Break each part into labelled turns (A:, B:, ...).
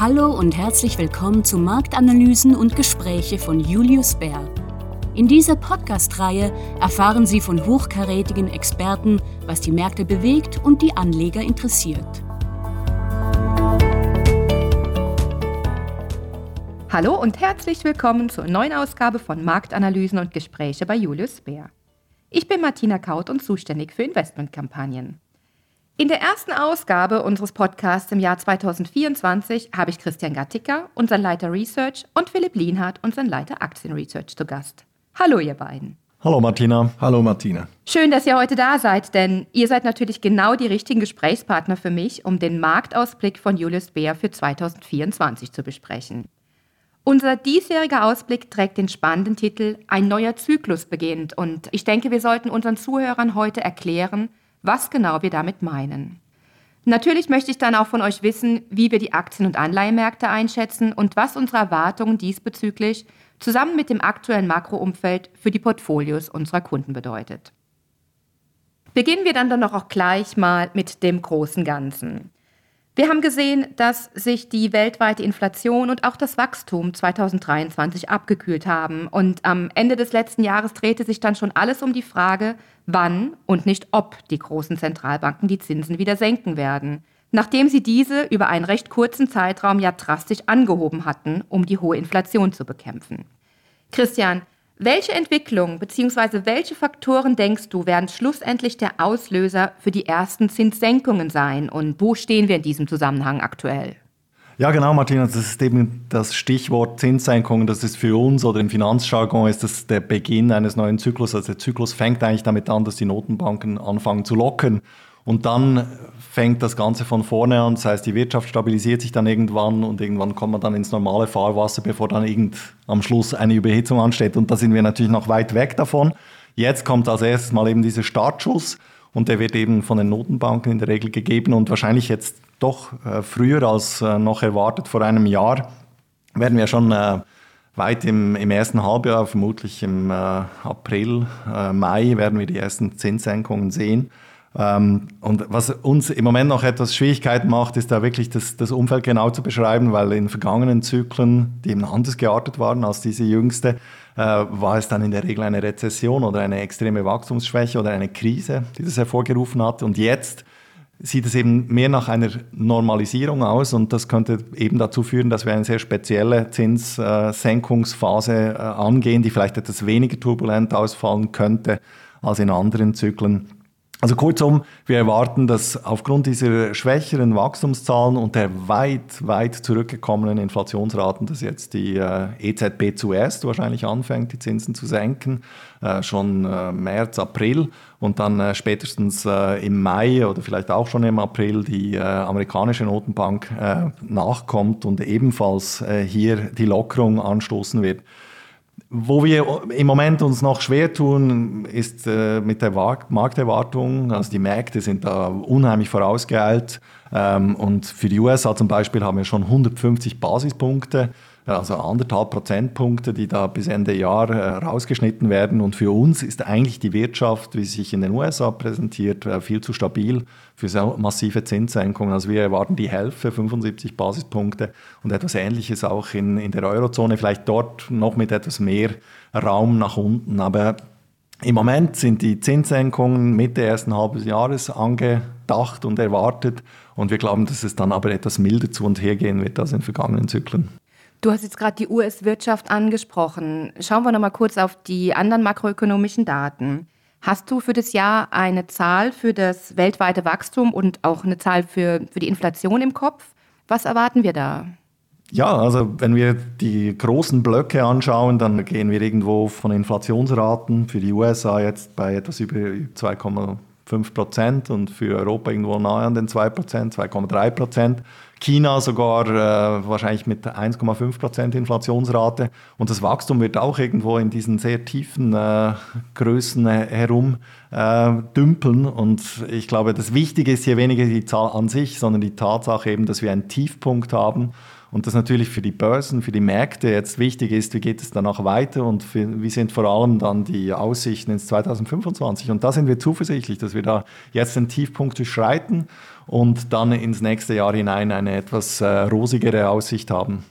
A: Hallo und herzlich willkommen zu Marktanalysen und Gespräche von Julius Bär. In dieser Podcast-Reihe erfahren Sie von hochkarätigen Experten, was die Märkte bewegt und die Anleger interessiert.
B: Hallo und herzlich willkommen zur neuen Ausgabe von Marktanalysen und Gespräche bei Julius Bär. Ich bin Martina Kaut und zuständig für Investmentkampagnen. In der ersten Ausgabe unseres Podcasts im Jahr 2024 habe ich Christian Gattiker, unseren Leiter Research, und Philipp Lienhardt, unseren Leiter Aktienresearch, zu Gast. Hallo, ihr beiden.
C: Hallo Martina.
D: Hallo Martina.
B: Schön, dass ihr heute da seid, denn ihr seid natürlich genau die richtigen Gesprächspartner für mich, um den Marktausblick von Julius Bär für 2024 zu besprechen. Unser diesjähriger Ausblick trägt den spannenden Titel Ein neuer Zyklus beginnt und ich denke, wir sollten unseren Zuhörern heute erklären, was genau wir damit meinen. Natürlich möchte ich dann auch von euch wissen, wie wir die Aktien- und Anleihemärkte einschätzen und was unsere Erwartungen diesbezüglich zusammen mit dem aktuellen Makroumfeld für die Portfolios unserer Kunden bedeutet. Beginnen wir dann, noch auch gleich mal mit dem großen Ganzen. Wir haben gesehen, dass sich die weltweite Inflation und auch das Wachstum 2023 abgekühlt haben. Und am Ende des letzten Jahres drehte sich dann schon alles um die Frage, wann und nicht ob die großen Zentralbanken die Zinsen wieder senken werden, nachdem sie diese über einen recht kurzen Zeitraum ja drastisch angehoben hatten, um die hohe Inflation zu bekämpfen. Christian, welche Entwicklungen bzw. welche Faktoren denkst du werden schlussendlich der Auslöser für die ersten Zinssenkungen sein und wo stehen wir in diesem Zusammenhang aktuell?
C: Ja, genau, Martina, das ist eben das Stichwort Zinssenkungen. Das ist für uns oder im Finanzjargon ist das der Beginn eines neuen Zyklus. Also der Zyklus fängt eigentlich damit an, dass die Notenbanken anfangen zu locken. Und dann fängt das Ganze von vorne an. Das heißt, die Wirtschaft stabilisiert sich dann irgendwann und irgendwann kommt man dann ins normale Fahrwasser, bevor dann irgend am Schluss eine Überhitzung ansteht. Und da sind wir natürlich noch weit weg davon. Jetzt kommt als erstes mal eben dieser Startschuss und der wird eben von den Notenbanken in der Regel gegeben und wahrscheinlich jetzt doch äh, früher als äh, noch erwartet vor einem Jahr werden wir schon äh, weit im, im, ersten Halbjahr, vermutlich im April, Mai, werden wir die ersten Zinssenkungen sehen. Ähm, und was uns im Moment noch etwas Schwierigkeiten macht, ist da wirklich das, das Umfeld genau zu beschreiben, weil in vergangenen Zyklen, die eben anders geartet waren als diese jüngste, äh, war es dann in der Regel eine Rezession oder eine extreme Wachstumsschwäche oder eine Krise, die das hervorgerufen hat. Und jetzt sieht es eben mehr nach einer Normalisierung aus und das könnte eben dazu führen, dass wir eine sehr spezielle Zinssenkungsphase äh, angehen, die vielleicht etwas weniger turbulent ausfallen könnte als in anderen Zyklen. Also kurzum, wir erwarten, dass aufgrund dieser schwächeren Wachstumszahlen und der weit, weit zurückgekommenen Inflationsraten, dass jetzt die äh, EZB zuerst wahrscheinlich anfängt, die Zinsen zu senken, äh, schon äh, März, April und dann spätestens im Mai oder vielleicht auch schon im April die amerikanische Notenbank nachkommt und ebenfalls hier die Lockerung anstoßen wird. Wo wir im Moment uns noch schwer tun, ist äh, mit der Markterwartung. Also die Märkte sind da unheimlich vorausgeeilt. Ähm, und für die USA zum Beispiel haben wir schon 150 Basispunkte also anderthalb Prozentpunkte, die da bis Ende Jahr äh, rausgeschnitten werden. Und für uns ist eigentlich die Wirtschaft, wie sie sich in den USA präsentiert, äh, viel zu stabil für so massive Zinssenkungen. Also wir erwarten die Hälfte, 75 Basispunkte und etwas Ähnliches auch in, in der Eurozone, vielleicht dort noch mit etwas mehr Raum nach unten. Aber im Moment sind die Zinssenkungen Mitte ersten halben Jahres angedacht und erwartet und wir glauben, dass es dann aber etwas milder zu und her gehen wird als in vergangenen Zyklen.
B: Du hast jetzt gerade die US-Wirtschaft angesprochen. Schauen wir noch mal kurz auf die anderen makroökonomischen Daten. Hast du für das Jahr eine Zahl für das weltweite Wachstum und auch eine Zahl für, für die Inflation im Kopf? Was erwarten wir da?
C: Ja, also wenn wir die großen Blöcke anschauen, dann gehen wir irgendwo von Inflationsraten für die USA jetzt bei etwas über 2,5 Prozent und für Europa irgendwo nahe an den 2 Prozent, 2,3 Prozent. China sogar äh, wahrscheinlich mit 1,5 Prozent Inflationsrate. Und das Wachstum wird auch irgendwo in diesen sehr tiefen äh, Größen herum äh, dümpeln. Und ich glaube, das Wichtige ist hier weniger die Zahl an sich, sondern die Tatsache eben, dass wir einen Tiefpunkt haben Und das natürlich für die Börsen, für die Märkte jetzt wichtig ist, wie geht es danach weiter und für, wie sind vor allem dann die Aussichten ins 2025. Und da sind wir zuversichtlich, dass wir da jetzt den Tiefpunkt durchschreiten und dann ins nächste Jahr hinein eine etwas äh, rosigere Aussicht haben.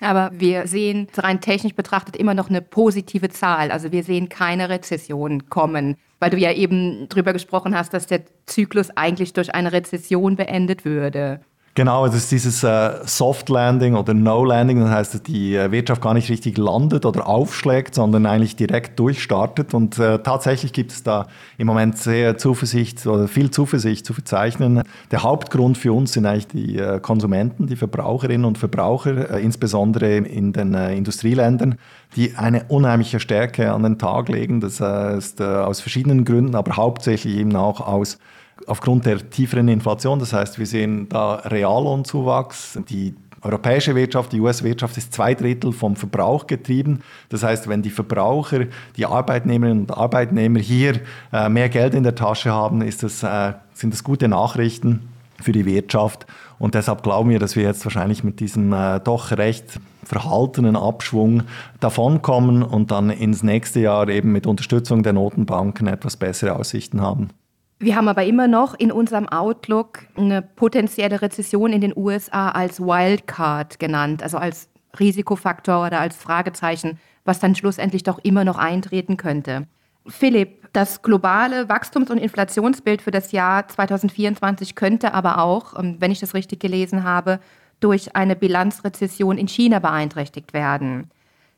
B: Aber wir sehen rein technisch betrachtet immer noch eine positive Zahl. Also wir sehen keine Rezession kommen, weil du ja eben drüber gesprochen hast, dass der Zyklus eigentlich durch eine Rezession beendet würde.
C: Genau, es ist dieses äh, Soft Landing oder No Landing, das heißt, dass die äh, Wirtschaft gar nicht richtig landet oder aufschlägt, sondern eigentlich direkt durchstartet. Und äh, tatsächlich gibt es da im Moment sehr Zuversicht oder viel Zuversicht zu verzeichnen. Der Hauptgrund für uns sind eigentlich die äh, Konsumenten, die Verbraucherinnen und Verbraucher, äh, insbesondere in den äh, Industrieländern, die eine unheimliche Stärke an den Tag legen. Das ist aus verschiedenen Gründen, aber hauptsächlich eben auch aus aufgrund der tieferen Inflation. Das heißt, wir sehen da Reallohnzuwachs. Die europäische Wirtschaft, die US-Wirtschaft ist zwei Drittel vom Verbrauch getrieben. Das heißt, wenn die Verbraucher, die Arbeitnehmerinnen und Arbeitnehmer hier äh, mehr Geld in der Tasche haben, das, äh, sind das gute Nachrichten für die Wirtschaft. Und deshalb glauben wir, dass wir jetzt wahrscheinlich mit diesem äh, doch recht verhaltenen Abschwung davonkommen und dann ins nächste Jahr eben mit Unterstützung der Notenbanken etwas bessere Aussichten haben.
B: Wir haben aber immer noch in unserem Outlook eine potenzielle Rezession in den USA als Wildcard genannt, also als Risikofaktor oder als Fragezeichen, was dann schlussendlich doch immer noch eintreten könnte. Philipp, das globale Wachstums- und Inflationsbild für das Jahr 2024 könnte aber auch, ähm, wenn ich das richtig gelesen habe, durch eine Bilanzrezession in China beeinträchtigt werden.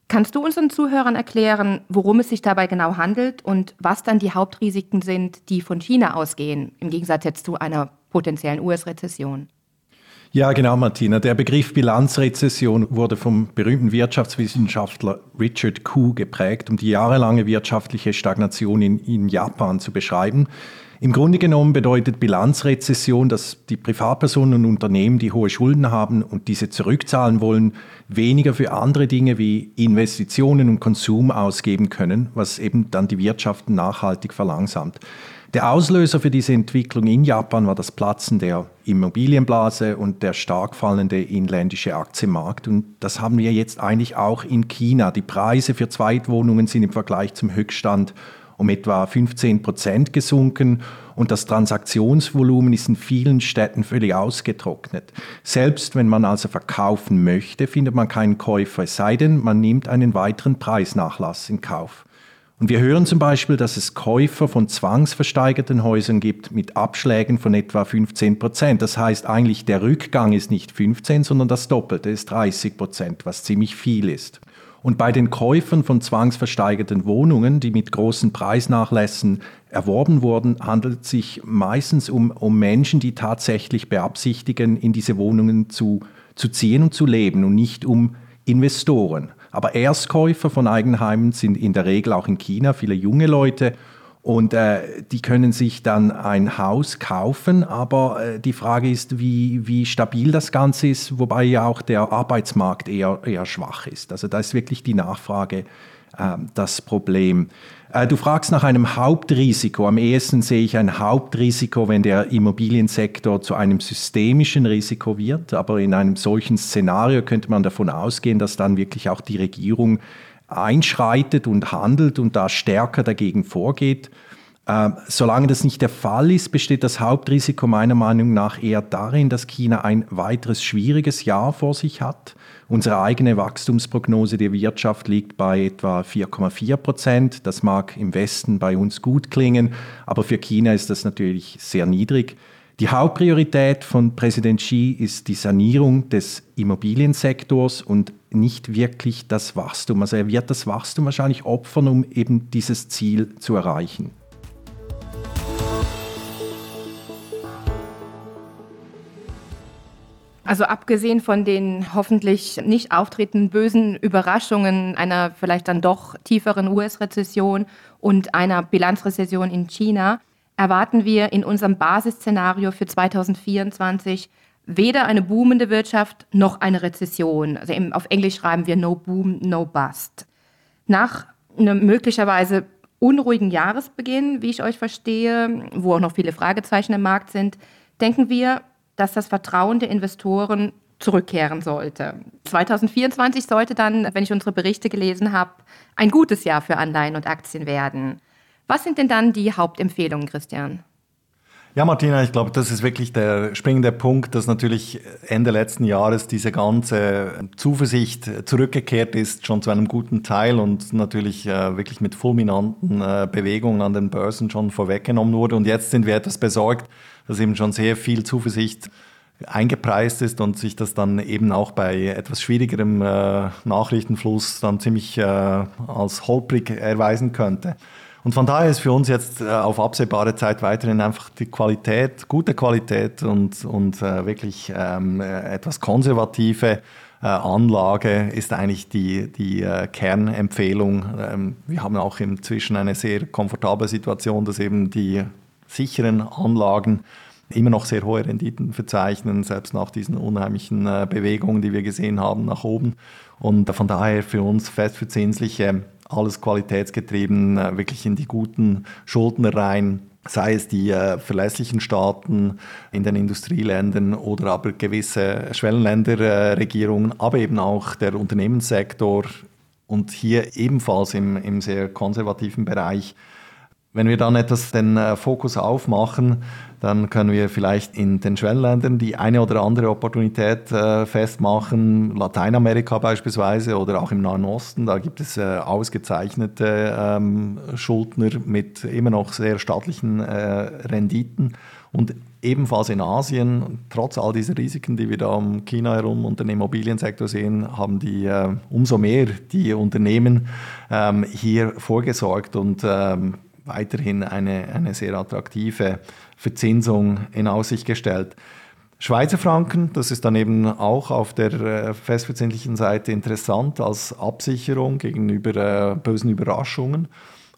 B: Kannst du unseren Zuhörern erklären, worum es sich dabei genau handelt und was dann die Hauptrisiken sind, die von China ausgehen, im Gegensatz jetzt zu einer potenziellen US-Rezession?
D: Ja, genau, Martina. Der Begriff Bilanzrezession wurde vom berühmten Wirtschaftswissenschaftler Richard Koo geprägt, um die jahrelange wirtschaftliche Stagnation in, in Japan zu beschreiben. Im Grunde genommen bedeutet Bilanzrezession, dass die Privatpersonen und Unternehmen, die hohe Schulden haben und diese zurückzahlen wollen, weniger für andere Dinge wie Investitionen und Konsum ausgeben können, was eben dann die Wirtschaft nachhaltig verlangsamt. Der Auslöser für diese Entwicklung in Japan war das Platzen der Immobilienblase und der stark fallende inländische Aktienmarkt. Und das haben wir jetzt eigentlich auch in China. Die Preise für Zweitwohnungen sind im Vergleich zum Höchststand um etwa 15 Prozent gesunken und das Transaktionsvolumen ist in vielen Städten völlig ausgetrocknet. Selbst wenn man also verkaufen möchte, findet man keinen Käufer, es sei denn, man nimmt einen weiteren Preisnachlass in Kauf. Und wir hören zum Beispiel, dass es Käufer von zwangsversteigerten Häusern gibt mit Abschlägen von etwa 15 Prozent. Das heißt eigentlich, der Rückgang ist nicht 15, sondern das Doppelte ist 30 Prozent, was ziemlich viel ist. Und bei den Käufern von zwangsversteigerten Wohnungen, die mit großen Preisnachlässen erworben wurden, handelt es sich meistens um, um Menschen, die tatsächlich beabsichtigen, in diese Wohnungen zu, zu ziehen und zu leben und nicht um Investoren. Aber Erstkäufer von Eigenheimen sind in der Regel auch in China viele junge Leute und äh, die können sich dann ein Haus kaufen, aber äh, die Frage ist, wie, wie stabil das Ganze ist, wobei ja auch der Arbeitsmarkt eher, eher schwach ist. Also da ist wirklich die Nachfrage äh, das Problem. Äh, du fragst nach einem Hauptrisiko. Am ehesten sehe ich ein Hauptrisiko, wenn der Immobiliensektor zu einem systemischen Risiko wird. Aber in einem solchen Szenario könnte man davon ausgehen, dass dann wirklich auch die Regierung einschreitet und handelt und da stärker dagegen vorgeht. Äh, solange das nicht der Fall ist, besteht das Hauptrisiko meiner Meinung nach eher darin, dass China ein weiteres schwieriges Jahr vor sich hat. Unsere eigene Wachstumsprognose der Wirtschaft liegt bei etwa 4,4 Prozent. Das mag im Westen bei uns gut klingen, aber für China ist das natürlich sehr niedrig. Die Hauptpriorität von Präsident Xi ist die Sanierung des Immobiliensektors und nicht wirklich das Wachstum. Also er wird das Wachstum wahrscheinlich opfern, um eben dieses Ziel zu erreichen.
B: Also abgesehen von den hoffentlich nicht auftretenden bösen Überraschungen einer vielleicht dann doch tieferen US-Rezession und einer Bilanzrezession in China, erwarten wir in unserem Basisszenario für 2024 weder eine boomende Wirtschaft noch eine Rezession. Also auf Englisch schreiben wir No Boom, No Bust. Nach einem möglicherweise unruhigen Jahresbeginn, wie ich euch verstehe, wo auch noch viele Fragezeichen im Markt sind, denken wir, dass das Vertrauen der Investoren zurückkehren sollte. 2024 sollte dann, wenn ich unsere Berichte gelesen habe, ein gutes Jahr für Anleihen und Aktien werden. Was sind denn dann die Hauptempfehlungen, Christian?
C: Ja, Martina, ich glaube, das ist wirklich der springende Punkt, dass natürlich Ende letzten Jahres diese ganze Zuversicht zurückgekehrt ist, schon zu einem guten Teil und natürlich äh, wirklich mit fulminanten äh, Bewegungen an den Börsen schon vorweggenommen wurde. Und jetzt sind wir etwas besorgt, dass eben schon sehr viel Zuversicht eingepreist ist und sich das dann eben auch bei etwas schwierigerem äh, Nachrichtenfluss dann ziemlich äh, als holprig erweisen könnte. Und von daher ist für uns jetzt äh, auf absehbare Zeit weiterhin einfach die Qualität, gute Qualität und, und äh, wirklich ähm, äh, etwas konservative Anlage ist eigentlich die, die Kernempfehlung. Ähm, wir haben auch inzwischen eine sehr komfortable Situation, dass eben die sicheren Anlagen immer noch sehr hohe Renditen verzeichnen, selbst nach diesen unheimlichen Bewegungen, die wir gesehen haben nach oben. Und von daher für uns festverzinsliche, alles qualitätsgetrieben, äh, wirklich in die guten Schuldner rein sei es die äh, verlässlichen Staaten in den Industrieländern oder aber gewisse Schwellenländerregierungen, äh, aber eben auch der Unternehmenssektor und hier ebenfalls im, im sehr konservativen Bereich wenn wir dann etwas den äh, Fokus aufmachen, dann können wir vielleicht in den Schwellenländern die eine oder andere Opportunität äh, festmachen, Lateinamerika beispielsweise oder auch im Nahen Osten. Da gibt es äh, ausgezeichnete ähm, Schuldner mit immer noch sehr staatlichen Renditen. Und ebenfalls in Asien, trotz all dieser Risiken, die wir da um China herum und den Immobiliensektor sehen, haben die umso mehr die Unternehmen ähm, hier vorgesorgt und ähm, weiterhin eine, eine sehr attraktive Verzinsung in Aussicht gestellt. Schweizer Franken, das ist dann eben auch auf der äh, festverzinslichen Seite interessant als Absicherung gegenüber äh, bösen Überraschungen.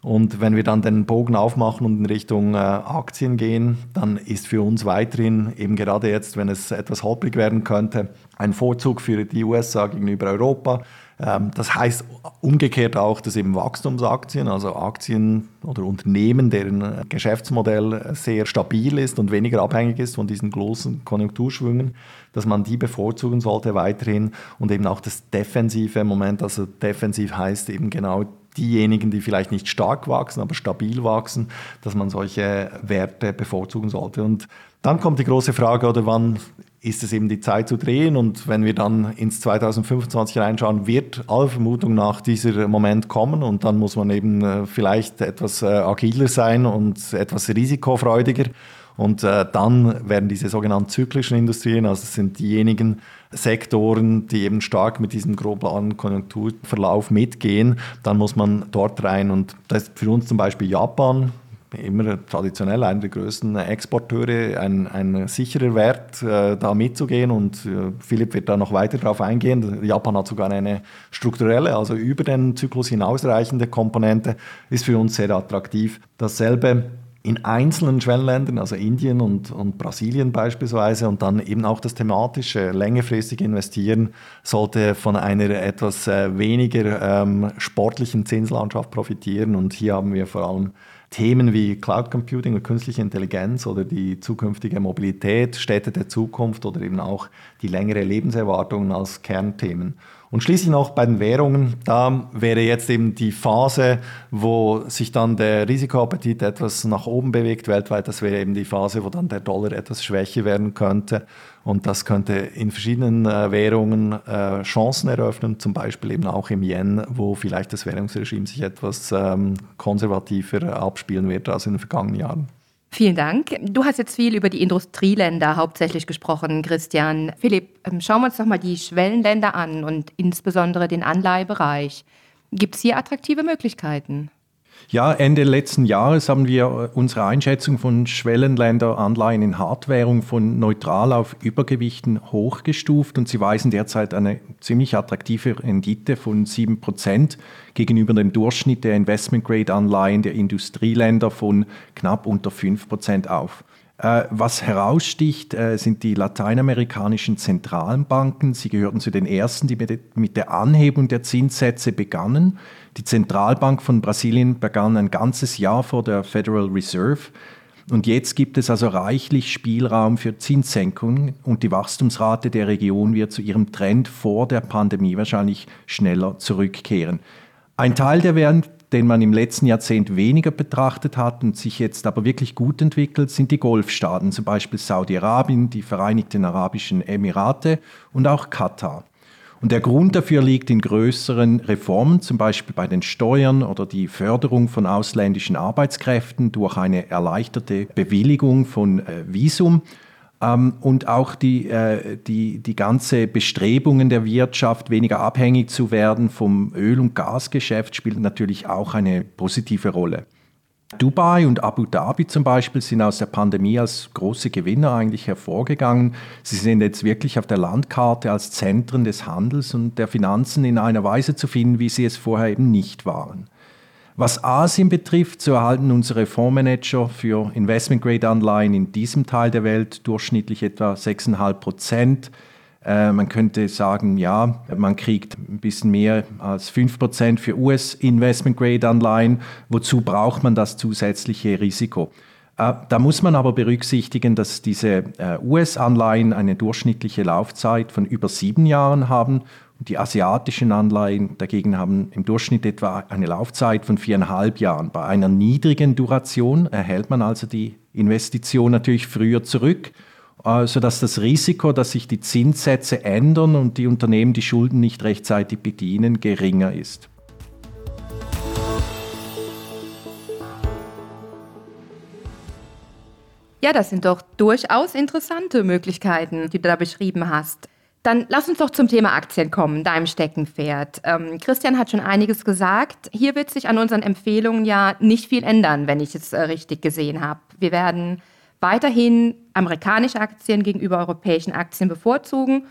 C: Und wenn wir dann den Bogen aufmachen und in Richtung äh, Aktien gehen, dann ist für uns weiterhin, eben gerade jetzt, wenn es etwas holprig werden könnte, ein Vorzug für die USA gegenüber Europa. Ähm, das heißt umgekehrt auch, dass eben Wachstumsaktien, also Aktien oder Unternehmen, deren Geschäftsmodell sehr stabil ist und weniger abhängig ist von diesen großen Konjunkturschwüngen, dass man die bevorzugen sollte weiterhin und eben auch das defensive Moment, also defensiv heißt eben genau diejenigen, die vielleicht nicht stark wachsen, aber stabil wachsen, dass man solche Werte bevorzugen sollte. Und dann kommt die große Frage, oder wann ist es eben die Zeit zu drehen? Und wenn wir dann ins 2025 reinschauen, wird aller Vermutung nach dieser Moment kommen und dann muss man eben äh, vielleicht etwas äh, agiler sein und etwas risikofreudiger. Und äh, dann werden diese sogenannten zyklischen Industrien, also es sind diejenigen Sektoren, die eben stark mit diesem globalen Konjunkturverlauf mitgehen, dann muss man dort rein. Und das ist für uns zum Beispiel Japan, immer traditionell einer der größten Exporteure, ein, ein sicherer Wert, äh, da mitzugehen. Und äh, Philipp wird da noch weiter darauf eingehen. Japan hat sogar eine strukturelle, also über den Zyklus hinausreichende Komponente, ist für uns sehr attraktiv. Dasselbe in einzelnen Schwellenländern, also Indien und, und Brasilien beispielsweise, und dann eben auch das thematische, längerfristige Investieren sollte von einer etwas äh, weniger ähm, sportlichen Zinslandschaft profitieren. Und hier haben wir vor allem Themen wie Cloud Computing und künstliche Intelligenz oder die zukünftige Mobilität, Städte der Zukunft oder eben auch die längere Lebenserwartung als Kernthemen. Und schließlich noch bei den Währungen, da wäre jetzt eben die Phase, wo sich dann der Risikoappetit etwas nach oben bewegt weltweit, das wäre eben die Phase, wo dann der Dollar etwas schwächer werden könnte. Und das könnte in verschiedenen äh, Währungen äh, Chancen eröffnen, zum Beispiel eben auch im Yen, wo vielleicht das Währungsregime sich etwas ähm, konservativer abspielen wird als in den vergangenen Jahren.
B: Vielen Dank. Du hast jetzt viel über die Industrieländer hauptsächlich gesprochen, Christian. Philipp, ähm, schauen wir uns doch mal die Schwellenländer an und insbesondere den Anleihebereich. Gibt es hier attraktive Möglichkeiten?
D: Ja, Ende letzten Jahres haben wir äh, unsere Einschätzung von Schwellenländeranleihen in Hartwährung von neutral auf Übergewichten hochgestuft und sie weisen derzeit eine ziemlich attraktive Rendite von 7% gegenüber dem Durchschnitt der Investment-Grade-Anleihen der Industrieländer von knapp unter 5% auf. Äh, was heraussticht, äh, sind die lateinamerikanischen Zentralbanken. Sie gehörten zu den ersten, die mit der Anhebung der Zinssätze begannen. Die Zentralbank von Brasilien begann ein ganzes Jahr vor der Federal Reserve. Und jetzt gibt es also reichlich Spielraum für Zinssenkungen und die Wachstumsrate der Region wird zu ihrem Trend vor der Pandemie wahrscheinlich schneller zurückkehren. Ein Teil der Währung, den man im letzten Jahrzehnt weniger betrachtet hat und sich jetzt aber wirklich gut entwickelt, sind die Golfstaaten, zum Beispiel Saudi-Arabien, die Vereinigten Arabischen Emirate und auch Katar. Und der Grund dafür liegt in größeren Reformen, zum Beispiel bei den Steuern oder die Förderung von ausländischen Arbeitskräften durch eine erleichterte Bewilligung von äh, Visum und auch die, äh, die, die ganze Bestrebungen der Wirtschaft, weniger abhängig zu werden vom Öl- und Gasgeschäft, spielt natürlich auch eine positive Rolle. Dubai und Abu Dhabi zum Beispiel sind aus der Pandemie als große Gewinner eigentlich hervorgegangen. Sie sind jetzt wirklich auf der Landkarte als Zentren des Handels und der Finanzen in einer Weise zu finden, wie sie es vorher eben nicht waren. Was Asien betrifft, so erhalten unsere Fondsmanager für Investment-Grade-Anleihen in diesem Teil der Welt durchschnittlich etwa 6,5 Prozent äh, man könnte sagen, ja, man kriegt ein bisschen mehr als 5% für US-Investment-Grade-Anleihen. Wozu braucht man das zusätzliche Risiko? Äh, da muss man aber berücksichtigen, dass diese äh, US-Anleihen eine durchschnittliche Laufzeit von über sieben Jahren haben. Die asiatischen Anleihen dagegen haben im Durchschnitt etwa eine Laufzeit von viereinhalb Jahren. Bei einer niedrigen Duration erhält man also die Investition natürlich früher zurück sodass das Risiko, dass sich die Zinssätze ändern und die Unternehmen die Schulden nicht rechtzeitig bedienen, geringer ist.
B: Ja, das sind doch durchaus interessante Möglichkeiten, die du da beschrieben hast. Dann lass uns doch zum Thema Aktien kommen, deinem Steckenpferd. Ähm, Christian hat schon einiges gesagt. Hier wird sich an unseren Empfehlungen ja nicht viel ändern, wenn ich es äh, richtig gesehen habe. Wir werden weiterhin amerikanische Aktien gegenüber europäischen Aktien bevorzugen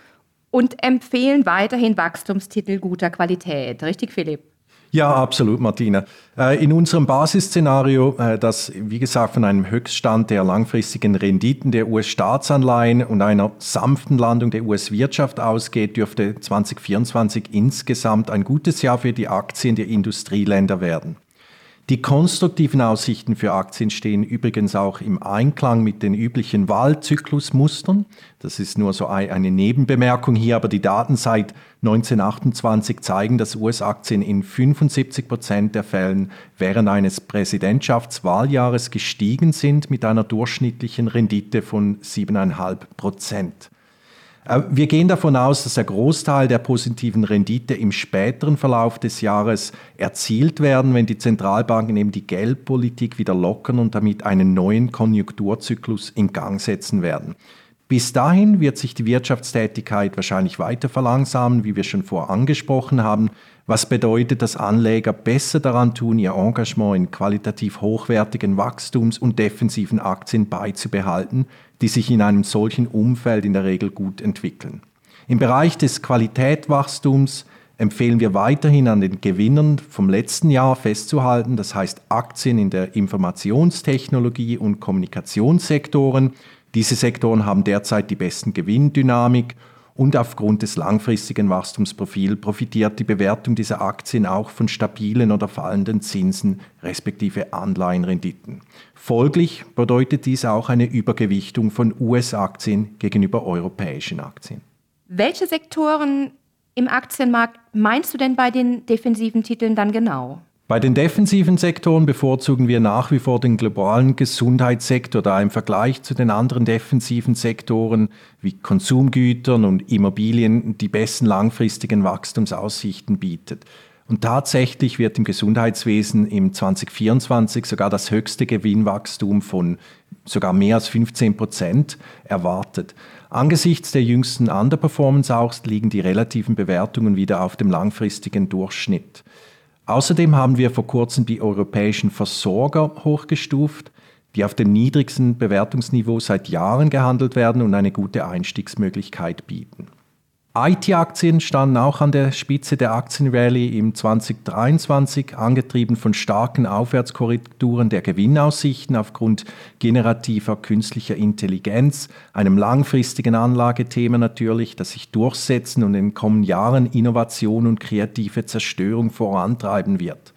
B: und empfehlen weiterhin Wachstumstitel guter Qualität. Richtig, Philipp?
D: Ja, absolut, Martina. Äh, in unserem Basisszenario, äh, das wie gesagt von einem Höchststand der langfristigen Renditen der US-Staatsanleihen und einer sanften Landung der US-Wirtschaft ausgeht, dürfte 2024 insgesamt ein gutes Jahr für die Aktien der Industrieländer werden. Die konstruktiven Aussichten für Aktien stehen übrigens auch im Einklang mit den üblichen Wahlzyklusmustern. Das ist nur so eine Nebenbemerkung hier, aber die Daten seit 1928 zeigen, dass US-Aktien in 75 Prozent der Fällen während eines Präsidentschaftswahljahres gestiegen sind mit einer durchschnittlichen Rendite von 7,5 Prozent. Äh, wir gehen davon aus, dass der Großteil der positiven Rendite im späteren Verlauf des Jahres erzielt werden, wenn die Zentralbanken eben die Geldpolitik wieder lockern und damit einen neuen Konjunkturzyklus in Gang setzen werden. Bis dahin wird sich die Wirtschaftstätigkeit wahrscheinlich weiter verlangsamen, wie wir schon vor angesprochen haben, was bedeutet, dass Anleger besser daran tun, ihr Engagement in qualitativ hochwertigen Wachstums- und defensiven Aktien beizubehalten, die sich in einem solchen Umfeld in der Regel gut entwickeln. Im Bereich des Qualitätwachstums empfehlen wir weiterhin an den Gewinnern vom letzten Jahr festzuhalten, das heißt Aktien in der Informationstechnologie und Kommunikationssektoren. Diese Sektoren haben derzeit die besten Gewinndynamik und aufgrund des langfristigen Wachstumsprofils profitiert die Bewertung dieser Aktien auch von stabilen oder fallenden Zinsen respektive Anleihenrenditen. Folglich bedeutet dies auch eine Übergewichtung von US-Aktien gegenüber europäischen Aktien.
B: Welche Sektoren im Aktienmarkt meinst du denn bei den defensiven Titeln dann genau?
D: Bei den defensiven Sektoren bevorzugen wir nach wie vor den globalen Gesundheitssektor, da im Vergleich zu den anderen defensiven Sektoren wie Konsumgütern und Immobilien die besten langfristigen Wachstumsaussichten bietet. Und tatsächlich wird im Gesundheitswesen im 2024 sogar das höchste Gewinnwachstum von sogar mehr als 15 Prozent erwartet. Angesichts der jüngsten Underperformance auch liegen die relativen Bewertungen wieder auf dem langfristigen Durchschnitt. Außerdem haben wir vor kurzem die europäischen Versorger hochgestuft, die auf dem niedrigsten Bewertungsniveau seit Jahren gehandelt werden und eine gute Einstiegsmöglichkeit bieten. IT-Aktien standen auch an der Spitze der Aktienrallye im 2023, angetrieben von starken Aufwärtskorrekturen der Gewinnaussichten aufgrund generativer künstlicher Intelligenz, einem langfristigen Anlagethema natürlich, das sich durchsetzen und in den kommenden Jahren Innovation und kreative Zerstörung vorantreiben wird.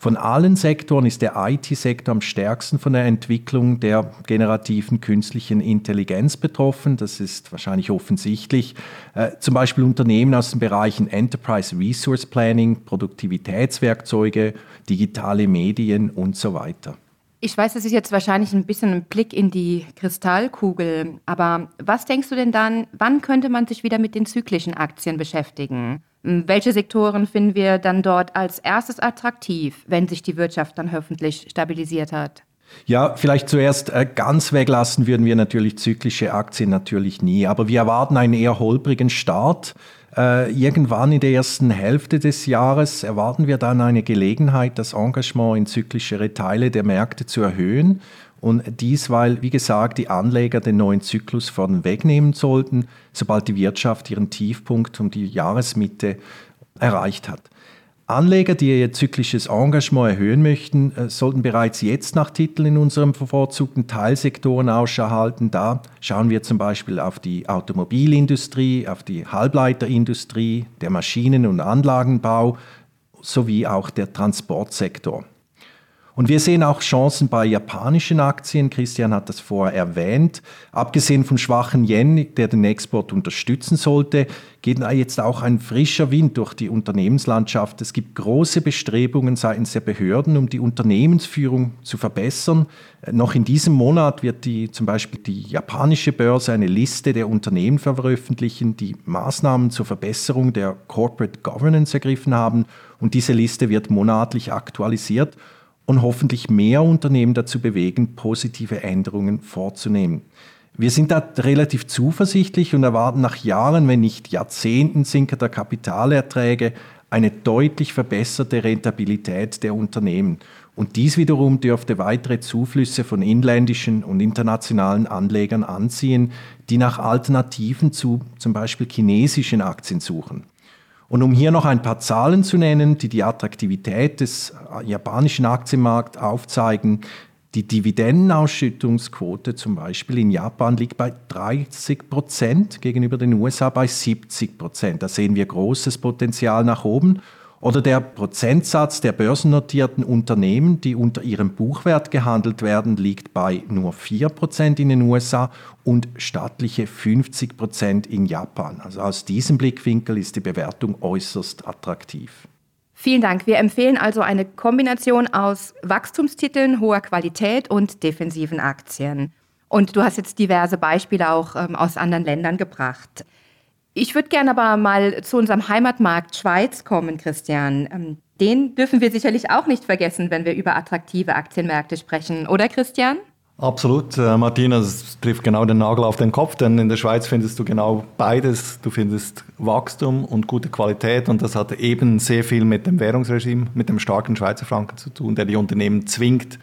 D: Von allen Sektoren ist der IT-Sektor am stärksten von der Entwicklung der generativen künstlichen Intelligenz betroffen. Das ist wahrscheinlich offensichtlich. Äh, zum Beispiel Unternehmen aus den Bereichen Enterprise Resource Planning, Produktivitätswerkzeuge, digitale Medien und so weiter.
B: Ich weiß, das ist jetzt wahrscheinlich ein bisschen ein Blick in die Kristallkugel, aber was denkst du denn dann, wann könnte man sich wieder mit den zyklischen Aktien beschäftigen? Hm, welche Sektoren finden wir dann dort als erstes attraktiv, wenn sich die Wirtschaft dann hoffentlich stabilisiert hat?
D: Ja, vielleicht zuerst äh, ganz weglassen würden wir natürlich zyklische Aktien natürlich nie, aber wir erwarten einen eher holprigen Start. Äh, irgendwann in der ersten Hälfte des Jahres erwarten wir dann eine Gelegenheit, das Engagement in zyklischere Teile der Märkte zu erhöhen. Und dies, weil, wie gesagt, die Anleger den neuen Zyklus vorn wegnehmen sollten, sobald die Wirtschaft ihren Tiefpunkt um die Jahresmitte erreicht hat. Anleger, die ihr zyklisches Engagement erhöhen möchten, äh, sollten bereits jetzt nach Titeln in unserem bevorzugten Teilsektoren Ausschau halten. Da schauen wir zum Beispiel auf die Automobilindustrie, auf die Halbleiterindustrie, der Maschinen- und Anlagenbau sowie auch der Transportsektor. Und wir sehen auch Chancen bei japanischen Aktien. Christian hat das vorher erwähnt. Abgesehen vom schwachen Yen, der den Export unterstützen sollte, geht jetzt auch ein frischer Wind durch die Unternehmenslandschaft. Es gibt große Bestrebungen seitens der Behörden, um die Unternehmensführung zu verbessern. Noch in diesem Monat wird die, zum Beispiel die japanische Börse eine Liste der Unternehmen veröffentlichen, die Maßnahmen zur Verbesserung der Corporate Governance ergriffen haben. Und diese Liste wird monatlich aktualisiert und hoffentlich mehr Unternehmen dazu bewegen, positive Änderungen vorzunehmen. Wir sind da relativ zuversichtlich und erwarten nach Jahren, wenn nicht Jahrzehnten sinkender Kapitalerträge eine deutlich verbesserte Rentabilität der Unternehmen. Und dies wiederum dürfte weitere Zuflüsse von inländischen und internationalen Anlegern anziehen, die nach Alternativen zu zum Beispiel chinesischen Aktien suchen. Und um hier noch ein paar Zahlen zu nennen, die die Attraktivität des japanischen Aktienmarkts aufzeigen, die Dividendenausschüttungsquote zum Beispiel in Japan liegt bei 30 Prozent gegenüber den USA bei 70 Prozent. Da sehen wir großes Potenzial nach oben. Oder der Prozentsatz der börsennotierten Unternehmen, die unter ihrem Buchwert gehandelt werden, liegt bei nur 4% in den USA und stattliche 50% in Japan. Also aus diesem Blickwinkel ist die Bewertung äußerst attraktiv.
B: Vielen Dank. Wir empfehlen also eine Kombination aus Wachstumstiteln hoher Qualität und defensiven Aktien. Und du hast jetzt diverse Beispiele auch ähm, aus anderen Ländern gebracht. Ich würde gerne aber mal zu unserem Heimatmarkt Schweiz kommen, Christian. Ähm, den dürfen wir sicherlich auch nicht vergessen, wenn wir über attraktive Aktienmärkte sprechen, oder Christian?
C: Absolut, äh, Martina, das trifft genau den Nagel auf den Kopf, denn in der Schweiz findest du genau beides. Du findest Wachstum und gute Qualität und das hat eben sehr viel mit dem Währungsregime, mit dem starken Schweizer Franken zu tun, der die Unternehmen zwingt,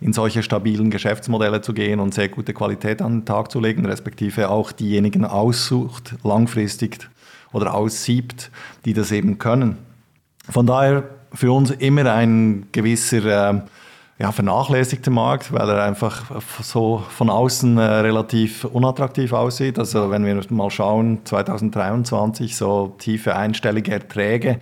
C: in solche stabilen Geschäftsmodelle zu gehen und sehr gute Qualität an den Tag zu legen, respektive auch diejenigen aussucht, langfristig oder aussiebt, die das eben können. Von daher für uns immer ein gewisser äh, ja, vernachlässigter Markt, weil er einfach so von außen äh, relativ unattraktiv aussieht. Also wenn wir mal schauen, 2023 so tiefe einstellige Erträge.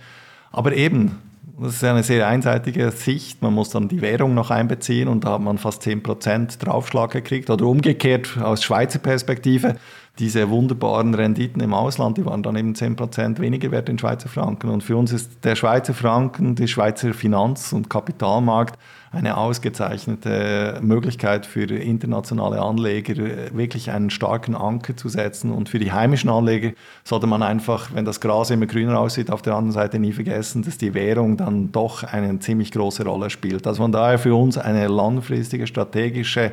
C: Aber eben, das ist eine sehr einseitige Sicht. Man muss dann die Währung noch einbeziehen und da hat man fast 10% Draufschlag gekriegt. Oder umgekehrt aus Schweizer Perspektive, diese wunderbaren Renditen im Ausland, die waren dann eben 10% weniger wert in Schweizer Franken. Und für uns ist der Schweizer Franken, der Schweizer Finanz- und Kapitalmarkt eine ausgezeichnete Möglichkeit für internationale Anleger, wirklich einen starken Anker zu setzen. Und für die heimischen Anleger sollte man einfach, wenn das Gras immer grüner aussieht, auf der anderen Seite nie vergessen, dass die Währung dann doch eine ziemlich große Rolle spielt. Also von daher für uns eine langfristige strategische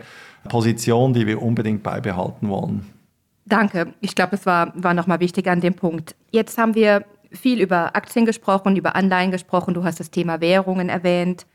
C: Position, die wir unbedingt beibehalten wollen.
B: Danke. Ich glaube, es war, war nochmal wichtig an dem Punkt. Jetzt haben wir viel über Aktien gesprochen, über Anleihen gesprochen. Du hast das Thema Währungen erwähnt.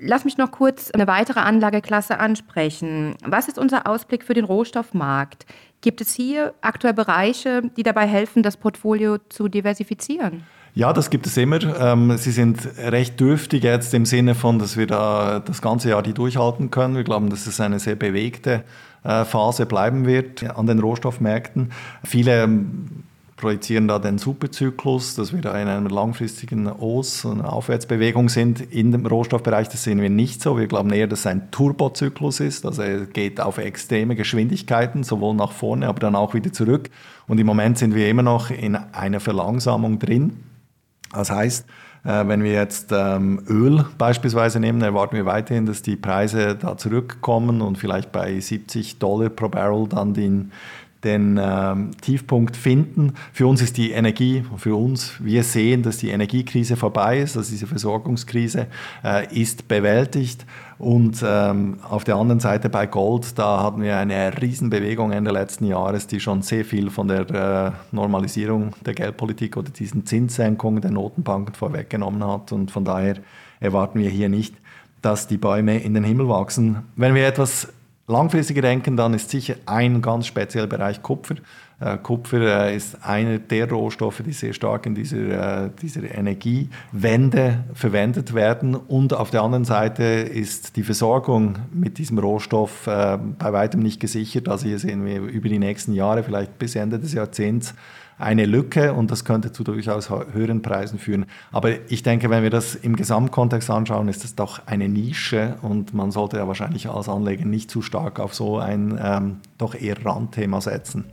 B: Lass mich noch kurz eine weitere Anlageklasse ansprechen. Was ist unser Ausblick für den Rohstoffmarkt? Gibt es hier aktuell Bereiche, die dabei helfen, das Portfolio zu diversifizieren?
C: Ja, das gibt es immer. Ähm, sie sind recht dürftig jetzt im Sinne von, dass wir da das ganze Jahr die durchhalten können. Wir glauben, dass es eine sehr bewegte äh, Phase bleiben wird an den Rohstoffmärkten. Viele ähm, projizieren da den Superzyklus, dass wir da in einer langfristigen Os- und Aufwärtsbewegung sind in dem Rohstoffbereich. Das sehen wir nicht so. Wir glauben eher, dass es ein Turbozyklus ist. Also er geht auf extreme Geschwindigkeiten, sowohl nach vorne, aber dann auch wieder zurück. Und im Moment sind wir immer noch in einer Verlangsamung drin. Das heißt, äh, wenn wir jetzt ähm, Öl beispielsweise nehmen, erwarten wir weiterhin, dass die Preise da zurückkommen und vielleicht bei 70 Dollar pro Barrel dann den, den ähm, Tiefpunkt finden. Für uns ist die Energie, für uns, wir sehen, dass die Energiekrise vorbei ist, dass diese Versorgungskrise äh, ist bewältigt. Und ähm, auf der anderen Seite bei Gold, da hatten wir eine Riesenbewegung Ende letzten Jahres, die schon sehr viel von der äh, Normalisierung der Geldpolitik oder diesen Zinssenkungen der Notenbanken vorweggenommen hat. Und von daher erwarten wir hier nicht, dass die Bäume in den Himmel wachsen. Wenn wir etwas langfristiger denken, dann ist sicher ein ganz spezieller Bereich Kupfer. Äh, Kupfer äh, ist einer der Rohstoffe, die sehr stark in dieser, äh, dieser Energiewende verwendet werden. Und auf der anderen Seite ist die Versorgung mit diesem Rohstoff bei weitem nicht gesichert. Also hier sehen wir über die nächsten Jahre, vielleicht bis Ende des Jahrzehnts, eine Lücke und das könnte zu durchaus höheren Preisen führen. Aber ich denke, wenn wir das im Gesamtkontext anschauen, ist das doch eine Nische und man sollte ja wahrscheinlich als Anleger nicht zu stark auf so ein ähm, doch eher Randthema setzen.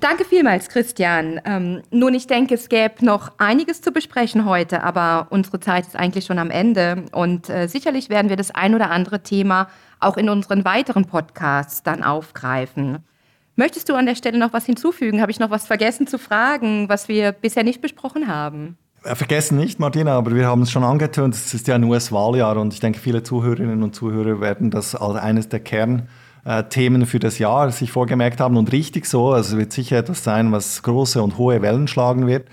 B: Danke vielmals, Christian. Ähm, nun, ich denke, es gäbe noch einiges zu besprechen heute, aber unsere Zeit ist eigentlich schon am Ende und äh, sicherlich werden wir das ein oder andere Thema auch in unseren weiteren Podcasts dann aufgreifen. Möchtest du an der Stelle noch was hinzufügen? Habe ich noch was vergessen zu fragen, was wir bisher nicht besprochen haben?
C: Äh, vergessen nicht, Martina, aber wir haben es schon angetönt, es ist ja ein US-Wahljahr und ich denke, viele Zuhörerinnen und Zuhörer werden das als eines der Kernthemen für das Jahr sich vorgemerkt haben und richtig so. Also es wird sicher etwas sein, was große und hohe Wellen schlagen wird.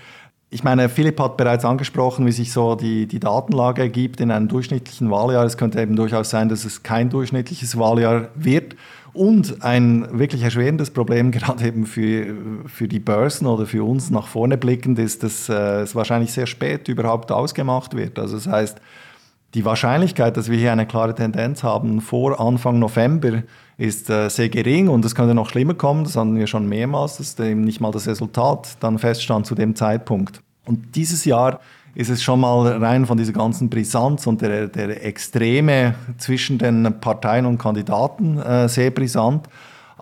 C: Ich meine, Philipp hat bereits angesprochen, wie sich so die, die Datenlage ergibt in einem durchschnittlichen Wahljahr. Es könnte eben durchaus sein, dass es kein durchschnittliches Wahljahr wird. Und ein wirklich erschwerendes Problem, gerade eben für, für die Börsen oder für uns nach vorne blickend, ist, dass äh, es wahrscheinlich sehr spät überhaupt ausgemacht wird. Also das heißt, die Wahrscheinlichkeit, dass wir hier eine klare Tendenz haben vor Anfang November, ist äh, sehr gering und es könnte noch schlimmer kommen. Das hatten wir schon mehrmals, dass eben nicht mal das Resultat dann feststand zu dem Zeitpunkt. Und dieses Jahr ist es schon mal rein von dieser ganzen Brisanz und der, der Extreme zwischen den Parteien und Kandidaten äh, sehr brisant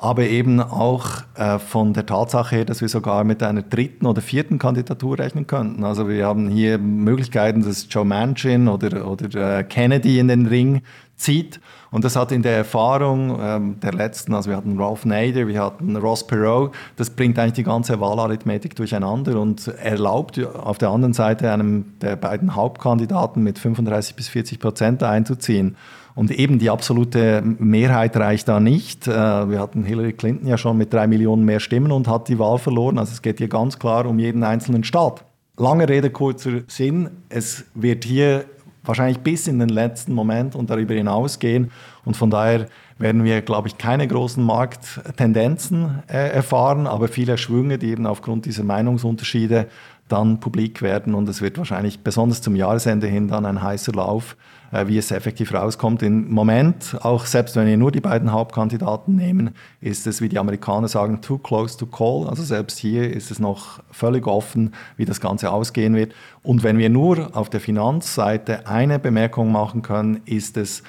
C: aber eben auch äh, von der Tatsache her, dass wir sogar mit einer dritten oder vierten Kandidatur rechnen könnten. Also wir haben hier Möglichkeiten, dass Joe Manchin oder, oder äh, Kennedy in den Ring zieht. Und das hat in der Erfahrung ähm, der letzten, also wir hatten Ralph Nader, wir hatten Ross Perot, das bringt eigentlich die ganze Wahlarithmetik durcheinander und erlaubt auf der anderen Seite einem der beiden Hauptkandidaten mit 35 bis 40 Prozent einzuziehen. Und eben die absolute Mehrheit reicht da nicht. Äh, wir hatten Hillary Clinton ja schon mit drei Millionen mehr Stimmen und hat die Wahl verloren. Also es geht hier ganz klar um jeden einzelnen Staat. Lange Rede, kurzer Sinn. Es wird hier wahrscheinlich bis in den letzten Moment und darüber hinaus gehen. Und von daher werden wir, glaube ich, keine großen Markttendenzen äh, erfahren, aber viele Schwünge, die eben aufgrund dieser Meinungsunterschiede dann publik werden. Und es wird wahrscheinlich besonders zum Jahresende hin dann ein heißer Lauf äh, wie es effektiv rauskommt. Im Moment, auch selbst wenn wir nur die beiden Hauptkandidaten nehmen, ist es, wie die Amerikaner sagen, too close to call. Also selbst hier ist es noch völlig offen, wie das Ganze ausgehen wird. Und wenn wir nur auf der Finanzseite eine Bemerkung machen können, ist es,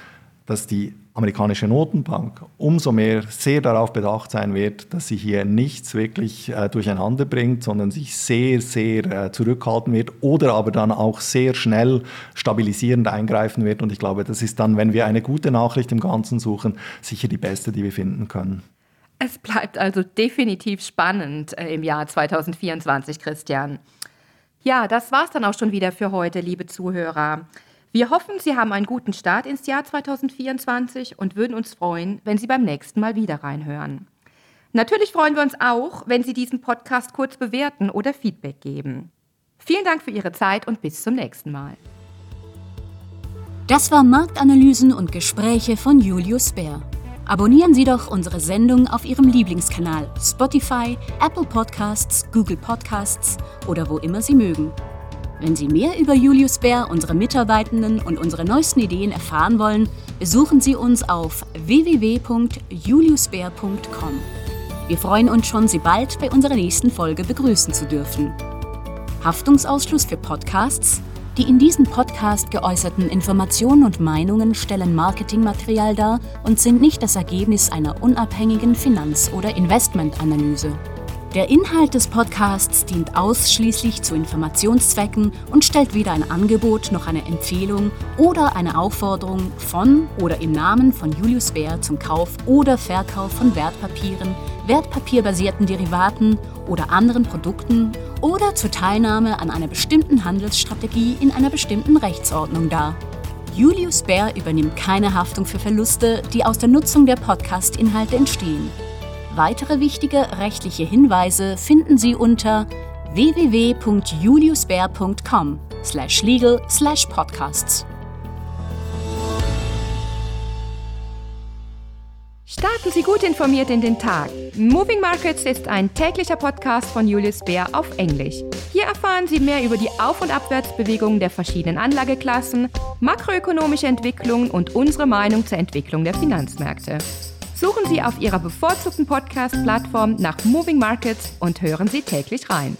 C: dass die amerikanische Notenbank umso mehr sehr darauf bedacht sein wird, dass sie hier nichts wirklich äh, durcheinander bringt, sondern sich sehr, sehr äh, zurückhalten wird oder aber dann auch sehr schnell stabilisierend eingreifen wird. Und ich glaube, das ist dann, wenn wir eine gute Nachricht im Ganzen suchen, sicher die beste, die wir finden können.
B: Es bleibt also definitiv spannend äh, im Jahr 2024, Christian. Ja, das war's dann auch schon wieder für heute, liebe Zuhörer. Wir hoffen, Sie haben einen guten Start ins Jahr 2024 und würden uns freuen, wenn Sie beim nächsten Mal wieder reinhören. Natürlich freuen wir uns auch, wenn Sie diesen Podcast kurz bewerten oder Feedback geben. Vielen Dank für Ihre Zeit und bis zum nächsten Mal.
A: Das war Marktanalysen und Gespräche von Julius Bär. Abonnieren Sie doch unsere Sendung auf Ihrem Lieblingskanal Spotify, Apple Podcasts, Google Podcasts oder wo immer Sie mögen. Wenn Sie mehr über Julius Bär, unsere Mitarbeitenden und unsere neuesten Ideen erfahren wollen, besuchen Sie uns auf www.juliusbär.com. Wir freuen uns schon, Sie bald bei unserer nächsten Folge begrüßen zu dürfen. Haftungsausschluss für Podcasts? Die in diesem Podcast geäußerten Informationen und Meinungen stellen Marketingmaterial dar und sind nicht das Ergebnis einer unabhängigen Finanz- oder Investmentanalyse. Der Inhalt des Podcasts dient ausschließlich zu Informationszwecken und stellt weder ein Angebot noch eine Empfehlung oder eine Aufforderung von oder im Namen von Julius Baer zum Kauf oder Verkauf von Wertpapieren, wertpapierbasierten Derivaten oder anderen Produkten oder zur Teilnahme an einer bestimmten Handelsstrategie in einer bestimmten Rechtsordnung dar. Julius Baer übernimmt keine Haftung für Verluste, die aus der Nutzung der Podcast-Inhalte entstehen. Weitere wichtige rechtliche Hinweise finden Sie unter www.juliusbär.com slash legal slash podcasts.
B: Starten Sie gut informiert in den Tag. Moving Markets ist ein täglicher Podcast von Julius Bär auf Englisch. Hier erfahren Sie mehr über die Auf- und Abwärtsbewegungen der verschiedenen Anlageklassen, makroökonomische Entwicklungen und unsere Meinung zur Entwicklung der Finanzmärkte. Suchen Sie auf Ihrer bevorzugten Podcast-Plattform nach Moving Markets und hören Sie täglich rein.